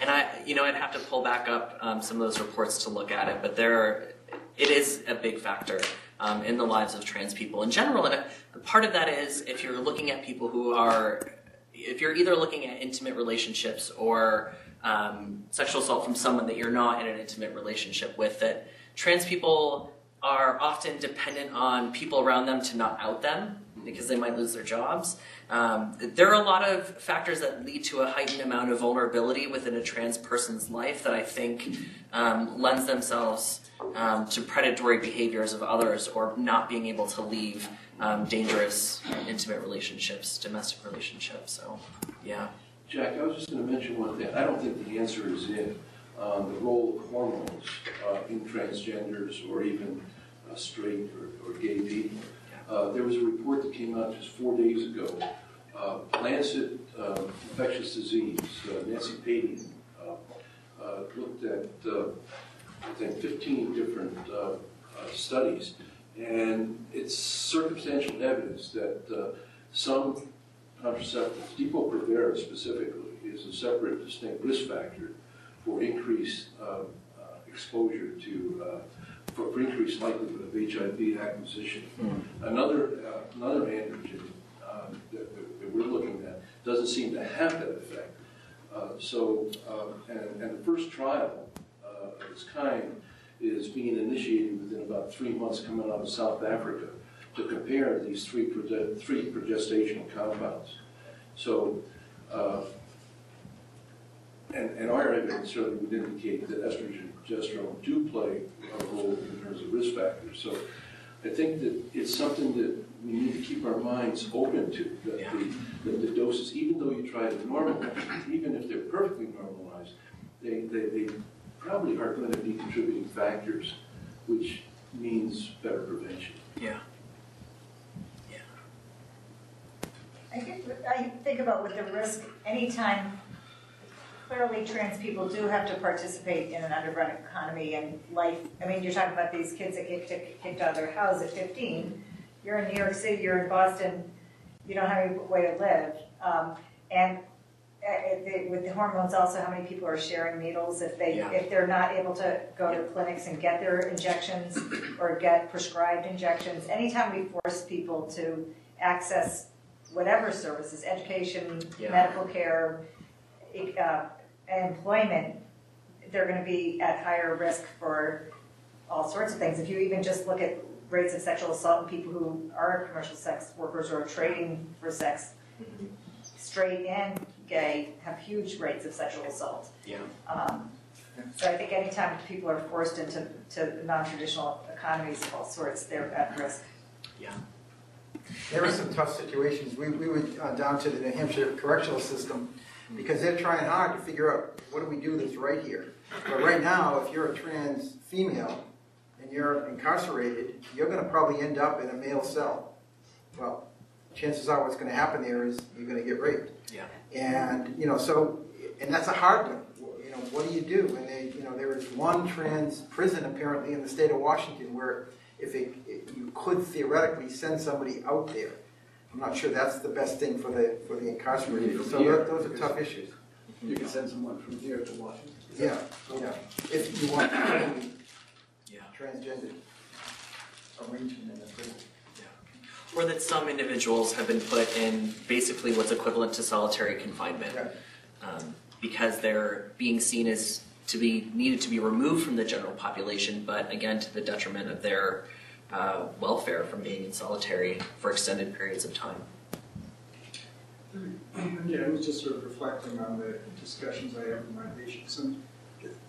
and I, you know, I'd have to pull back up um, some of those reports to look at it, but there, it is a big factor um, in the lives of trans people in general. And a, part of that is if you're looking at people who are, if you're either looking at intimate relationships or um, sexual assault from someone that you're not in an intimate relationship with, that trans people are often dependent on people around them to not out them because they might lose their jobs. Um, there are a lot of factors that lead to a heightened amount of vulnerability within a trans person's life that I think um, lends themselves um, to predatory behaviors of others or not being able to leave um, dangerous intimate relationships, domestic relationships. So, yeah. Jack, I was just going to mention one thing. I don't think the answer is in um, the role of hormones uh, in transgenders or even uh, straight or, or gay. Uh, there was a report that came out just four days ago. Uh, Lancet uh, Infectious Disease, uh, Nancy Padian uh, looked at, I think, 15 different studies, and it's circumstantial evidence that some contraceptives, Depo-Provera specifically, is a separate distinct risk factor for increased exposure to, for for increased likelihood of HIV acquisition. Another, uh, another androgen uh, that that- that we're looking at doesn't seem to have that effect. Uh, So, uh, and, and the first trial uh, of its kind is being initiated within about three months coming out of South Africa to compare these three, three progestational compounds. So, uh, and, and our evidence certainly would indicate that estrogen progesterone do play a role in terms of risk factors. So I think that it's something that we need to keep our minds open to, that Yeah. the, that the doses, even though you try to normalize, even if they're perfectly normalized, they, they, they probably are going to be contributing factors, which means better prevention. Yeah. Yeah. I think, I think about with the risk, anytime, clearly trans people do have to participate in an underrun economy and life. I mean, you're talking about these kids that get kicked, kicked out of their house at fifteen. You're in New York City, you're in Boston, you don't have any way to live. Um, and uh, the- with the hormones also, how many people are sharing needles if they, Yeah. if they're not able to go to clinics and get their injections or get prescribed injections. Anytime we force people to access whatever services, education, Yeah. medical care, uh, employment, they're gonna be at higher risk for all sorts of things. If you even just look at rates of sexual assault in people who are commercial sex workers or are trading for sex, straight and gay have huge rates of sexual assault. Yeah. Um, So I think anytime people are forced into, to non-traditional economies of all sorts, they're at risk. Yeah. There were some tough situations. We, we went uh, down to the New Hampshire correctional system because they're trying hard to figure out, what do we do that's right here? But right now, if you're a trans female and you're incarcerated, you're gonna probably end up in a male cell. Well, chances are what's gonna happen there is you're gonna get raped. Yeah. And, you know, so, and that's a hard one. You know, what do you do? And they, you know, there is one trans prison apparently in the state of Washington where if it, if you could theoretically send somebody out there. I'm not sure that's the best thing for the, for the incarcerated. So tho- those are tough issues. You can send someone from here to Washington. Yeah, yeah. If you want to be Yeah. transgender arrangement in the prison. Or that some individuals have been put in basically what's equivalent to solitary confinement. Right. um, because they're being seen as to be needed to be removed from the general population, but again to the detriment of their uh, welfare from being in solitary for extended periods of time. Yeah, I was just sort of reflecting on the discussions I have with my patients, and,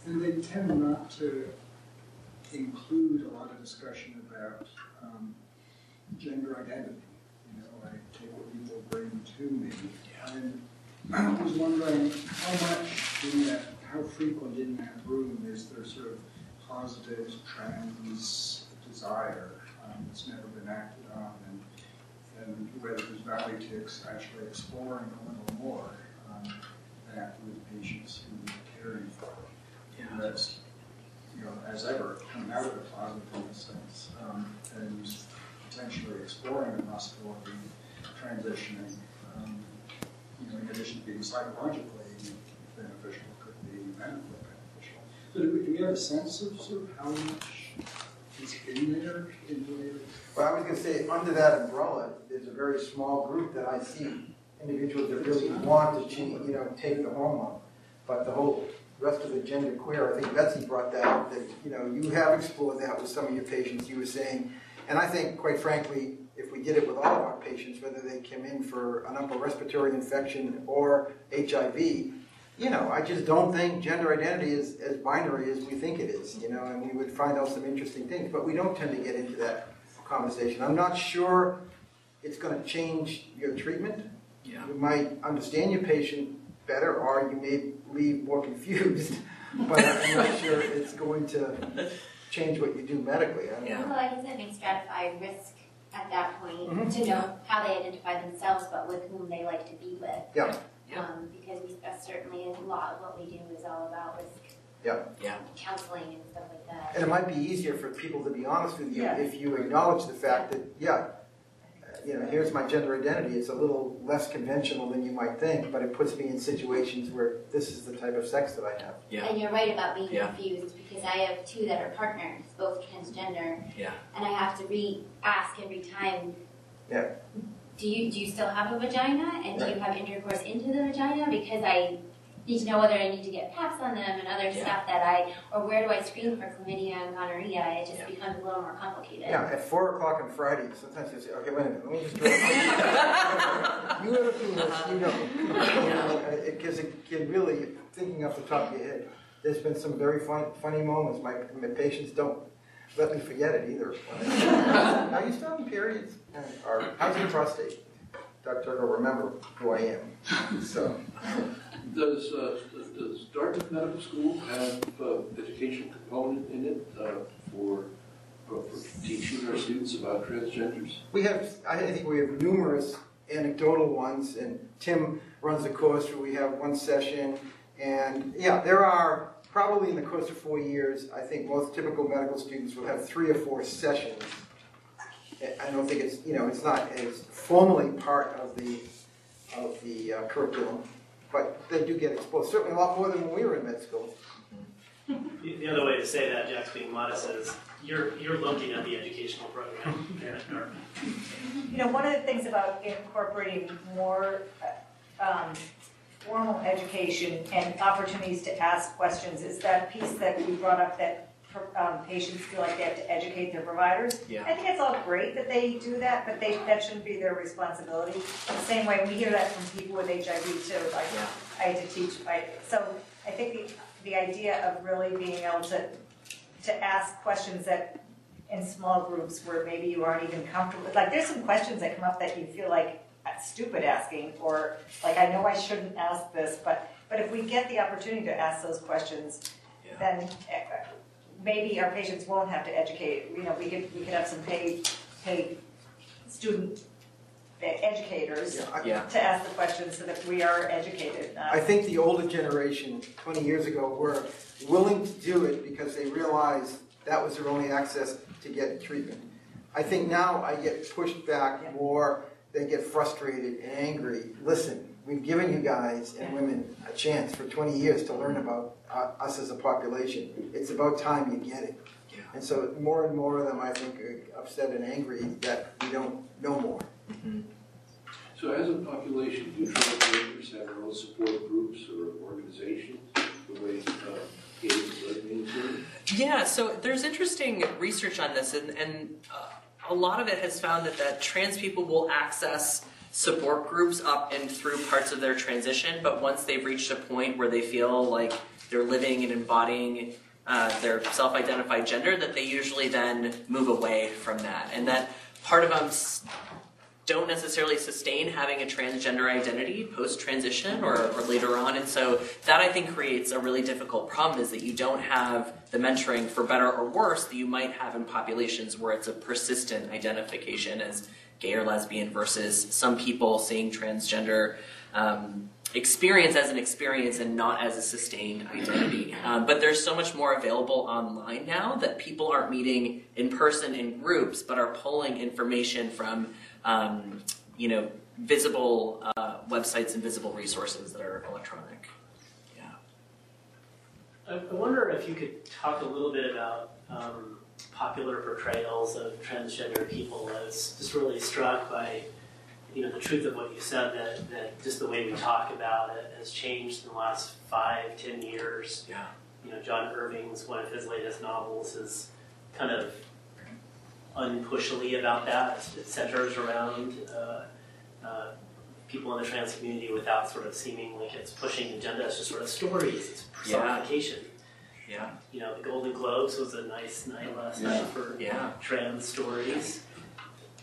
and they tend not to include a lot of discussion about um, gender identity. You know, I take what people bring to me. And I was wondering how much in that, how frequent in that room is there sort of positive trans desire um, that's never been acted on, and and whether there's value to ex- actually exploring a little more um, that with patients who are caring for. And that's, you know, as ever, coming out of the closet in a sense, um, and potentially exploring the possibility of transitioning, um, you know, in addition to being psychologically beneficial, could be medically beneficial. So do we, do we have a sense of sort of how much is in there in Well, I was gonna say, under that umbrella, there's a very small group that I see, individuals that really want to change, you know, take the hormone. But the whole rest of the gender queer, I think Betsy brought that up, that, you know, you have explored that with some of your patients, you were saying. And I think, quite frankly, if we did it with all of our patients, whether they came in for an upper respiratory infection or HIV, you know, I just don't think gender identity is as binary as we think it is, you know, and we would find out some interesting things, but we don't tend to get into that conversation. I'm not sure it's gonna change your treatment. Yeah. You might understand your patient better, or you may leave more confused, but I'm not sure it's going to change what you do medically. I don't know. Yeah. Well, I guess I think stratify risk at that point Mhm. to know how they identify themselves, but with whom they like to be with. Yeah. Yeah. Um, because we, that's certainly a lot of what we do is all about risk Yeah. Yeah. counseling and stuff like that. And it might be easier for people to be honest with you Yeah. if you acknowledge the fact that, yeah, uh, you know, here's my gender identity. It's a little less conventional than you might think, but it puts me in situations where this is the type of sex that I have. Yeah. And you're right about being Yeah. confused because I have two that are partners, both transgender, Yeah. and I have to re-ask every time. Yeah. Do you do you still have a vagina, and do you have intercourse into the vagina? Because I need to know whether I need to get paps on them and other Yeah. stuff that I, or where do I screen for chlamydia and gonorrhea? It just Yeah. becomes a little more complicated. Yeah, at four o'clock on Friday, sometimes you say, okay, wait a minute, let me just. You have a penis, you know. You uh-huh. know, It gives, it can really, thinking off the top of your head, there's been some very fun, funny moments. My, my patients don't let me forget it either. Are you still having periods? Or how's your prostate? Dr. will remember who I am, so. Does, uh, does Dartmouth Medical School have uh, educational component in it uh, for, for for teaching our students about transgenders? We have, I think we have numerous anecdotal ones, and Tim runs a course where we have one session. And yeah, there are, probably in the course of four years, I think most typical medical students will have three or four sessions. I don't think it's, you know, it's not as formally part of the, of the uh, curriculum, but they do get exposed, certainly a lot more than when we were in med school. The the other way to say that, Jack's being modest, is you're, you're looking at the educational program here at Dartmouth. You know, one of the things about incorporating more uh, um, formal education and opportunities to ask questions is that piece that we brought up that um, patients feel like they have to educate their providers. Yeah. I think it's all great that they do that, but they, that shouldn't be their responsibility. The same way we hear that from people with HIV too, like, Yeah. I had to teach, I, so I think the, the idea of really being able to, to ask questions that in small groups where maybe you aren't even comfortable, with like there's some questions that come up that you feel like stupid asking, or like I know I shouldn't ask this, but, but if we get the opportunity to ask those questions, Yeah. then eh, maybe our patients won't have to educate, you know, we could, we could have some paid, paid student eh, educators Yeah, I- Yeah. to ask the questions so that we are educated. I Um, think the older generation, 20 years ago, were willing to do it because they realized that was their only access to get treatment. I think now I get pushed back more, they get frustrated and angry. Listen, we've given you guys and women a chance for 20 years to learn about uh, us as a population. It's about time you get it. Yeah. And so more and more of them, I think, are upset and angry that we don't know more. So as a population, do transgenders have their own support groups or organizations, the way uh, gays and lesbians do? Yeah, so there's interesting research on this, and, and uh, a lot of it has found that, that trans people will access support groups up and through parts of their transition, but once they've reached a point where they feel like they're living and embodying uh, their self-identified gender, that they usually then move away from that, and that part of them don't necessarily sustain having a transgender identity post transition or, or later on. And so that I think creates a really difficult problem is that you don't have the mentoring for better or worse that you might have in populations where it's a persistent identification as gay or lesbian versus some people seeing transgender um, experience as an experience and not as a sustained identity. Um, but there's so much more available online now that people aren't meeting in person in groups, but are pulling information from um, you know visible uh, websites and visible resources that are electronic. I wonder if you could talk a little bit about um, popular portrayals of transgender people. I was just really struck by you know, the truth of what you said, that, that just the way we talk about it has changed in the last five, ten years. Yeah. You know, John Irving's, one of his latest novels is kind of unpushily about that. It centers around uh, uh, people in the trans community without sort of seeming like it's pushing agenda. It's just sort of stories. It's Yeah. personification. Yeah. yeah. You know, the Golden Globes was a nice night last night for Yeah. trans stories.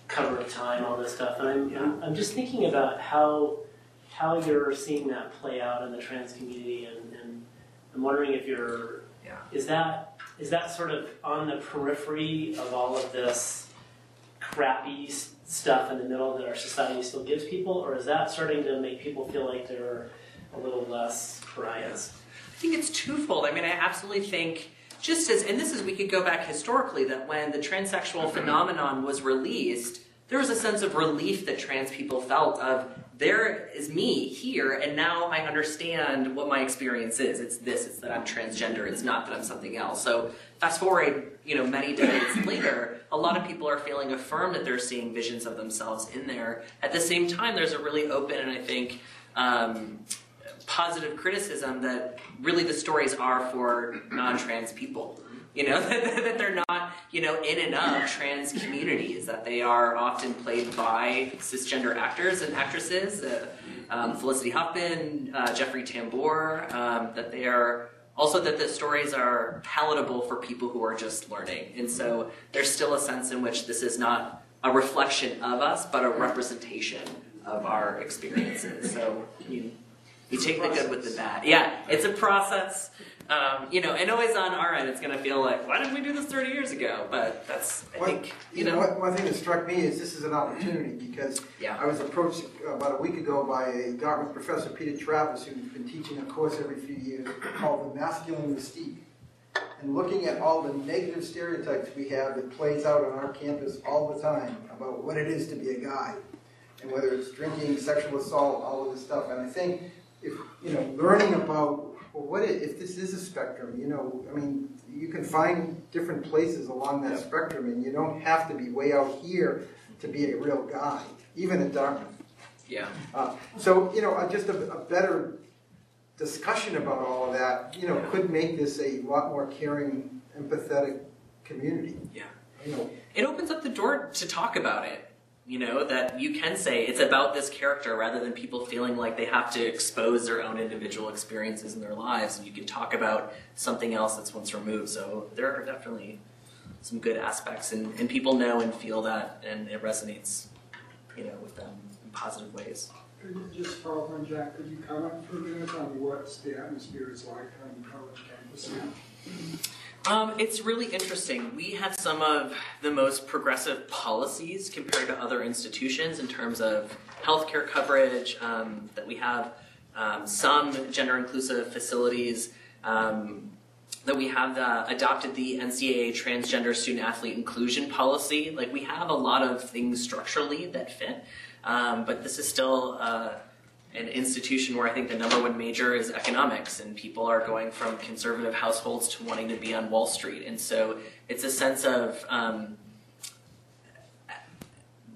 Cover of Time, all this stuff, and I'm, I'm, I'm just thinking about how how you're seeing that play out in the trans community, and, and I'm wondering if you're Yeah. is that is that sort of on the periphery of all of this crappy stuff in the middle that our society still gives people, or is that starting to make people feel like they're a little less pariahs? I think it's twofold. I mean, I absolutely think just as, and this is, we could go back historically, that when the transsexual phenomenon was released, there was a sense of relief that trans people felt of, there is me here, and now I understand what my experience is. It's this, it's that I'm transgender, it's not that I'm something else. So fast forward, you know, many decades later, a lot of people are feeling affirmed that they're seeing visions of themselves in there. At the same time, there's a really open and I think um, positive criticism that really the stories are for non-trans people. You know that, that they're not, you know, in and of trans communities. That they are often played by cisgender actors and actresses. Uh, um, Felicity Huffman, uh, Jeffrey Tambor. Um, that they are also that the stories are palatable for people who are just learning. And so there's still a sense in which this is not a reflection of us, but a representation of our experiences. So you you take the good with the bad. Yeah, it's a process. Um, you know, and always on our end, it's going to feel like, why didn't we do this 30 years ago? But that's, I One- think, you know, know, one, one thing that struck me is this is an opportunity because Yeah. I was approached about a week ago by a Dartmouth professor, Peter Travis, who's been teaching a course every few years called The Masculine Mystique. And looking at all the negative stereotypes we have that plays out on our campus all the time about what it is to be a guy. And whether it's drinking, sexual assault, all of this stuff. And I think if, you know, learning about, well, what if, if this is a spectrum, you know, I mean, you can find different places along that spectrum and you don't have to be way out here to be a real guy, even at Dartmouth. yeah. Uh, So, you know, uh, just a, a better discussion about all of that, you know, could make this a lot more caring, empathetic community. Yeah. You know, It opens up the door to talk about it. You know, that you can say it's about this character rather than people feeling like they have to expose their own individual experiences in their lives. And you can talk about something else that's once removed. So there are definitely some good aspects, and, and people know and feel that, and it resonates, you know, with them in positive ways. Just up on Jack, could you comment for a minute on what the atmosphere is like on college campus now? Um, it's really interesting. We have some of the most progressive policies compared to other institutions in terms of healthcare coverage. Um, that we have um, some gender inclusive facilities. Um, that we have uh, adopted the NCAA transgender student athlete inclusion policy. Like we have a lot of things structurally that fit, um, but this is still. Uh, an institution where I think the number one major is economics, and people are going from conservative households to wanting to be on Wall Street, and so it's a sense of um,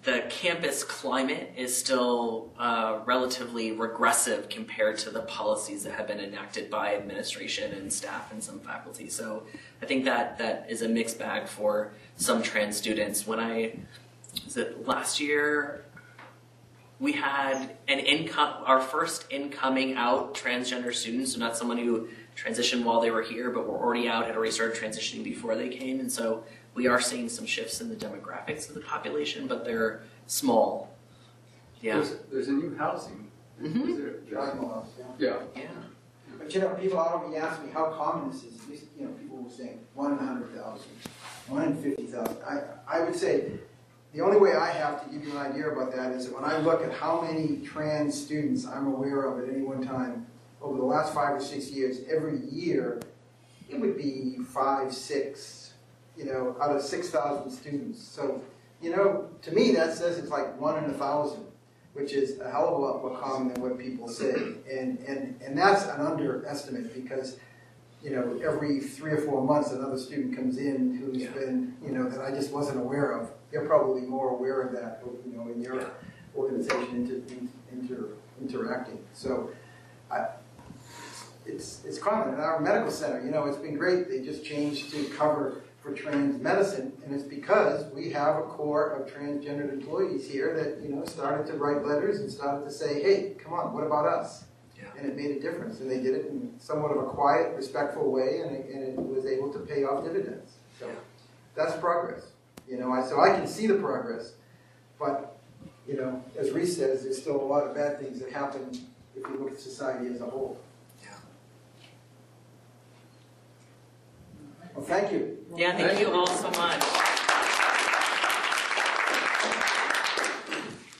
the campus climate is still uh, relatively regressive compared to the policies that have been enacted by administration and staff and some faculty. So I think that that is a mixed bag for some trans students. When I was it last year we had an income our first incoming out transgender student so not someone who transitioned while they were here but were already out had already started transitioning before they came and so we are seeing some shifts in the demographics of the population but they're small yeah There's, there's a new housing. Mhm. Is there- Dragon yeah. Yeah. yeah But you know, people out of me ask me how common this is. You know, people will say one in a hundred thousand, one in fifty thousand. I, I would say the only way I have to give you an idea about that is that when I look at how many trans students I'm aware of at any one time over the last five or six years, every year, it would be five, six, you know, out of six thousand students. So, you know, to me that says it's like one in a thousand which is a hell of a lot more common than what people say. And, and, and that's an underestimate because, you know, every three or four months another student comes in who's Yeah. been, you know, that I just wasn't aware of. You're probably more aware of that, you know, in your organization inter, inter, interacting. So, I, it's, it's common in our medical center, you know, it's been great, they just changed to cover for trans medicine, and it's because we have a core of transgendered employees here that, you know, started to write letters and started to say, hey, come on, what about us? Yeah. And it made a difference, and they did it in somewhat of a quiet, respectful way, and it, and it was able to pay off dividends. So, that's progress, you know, I, so I can see the progress, but, you know, as Reese says, there's still a lot of bad things that happen if you look at society as a whole. Yeah. Well, thank you. Yeah, thank you all so much.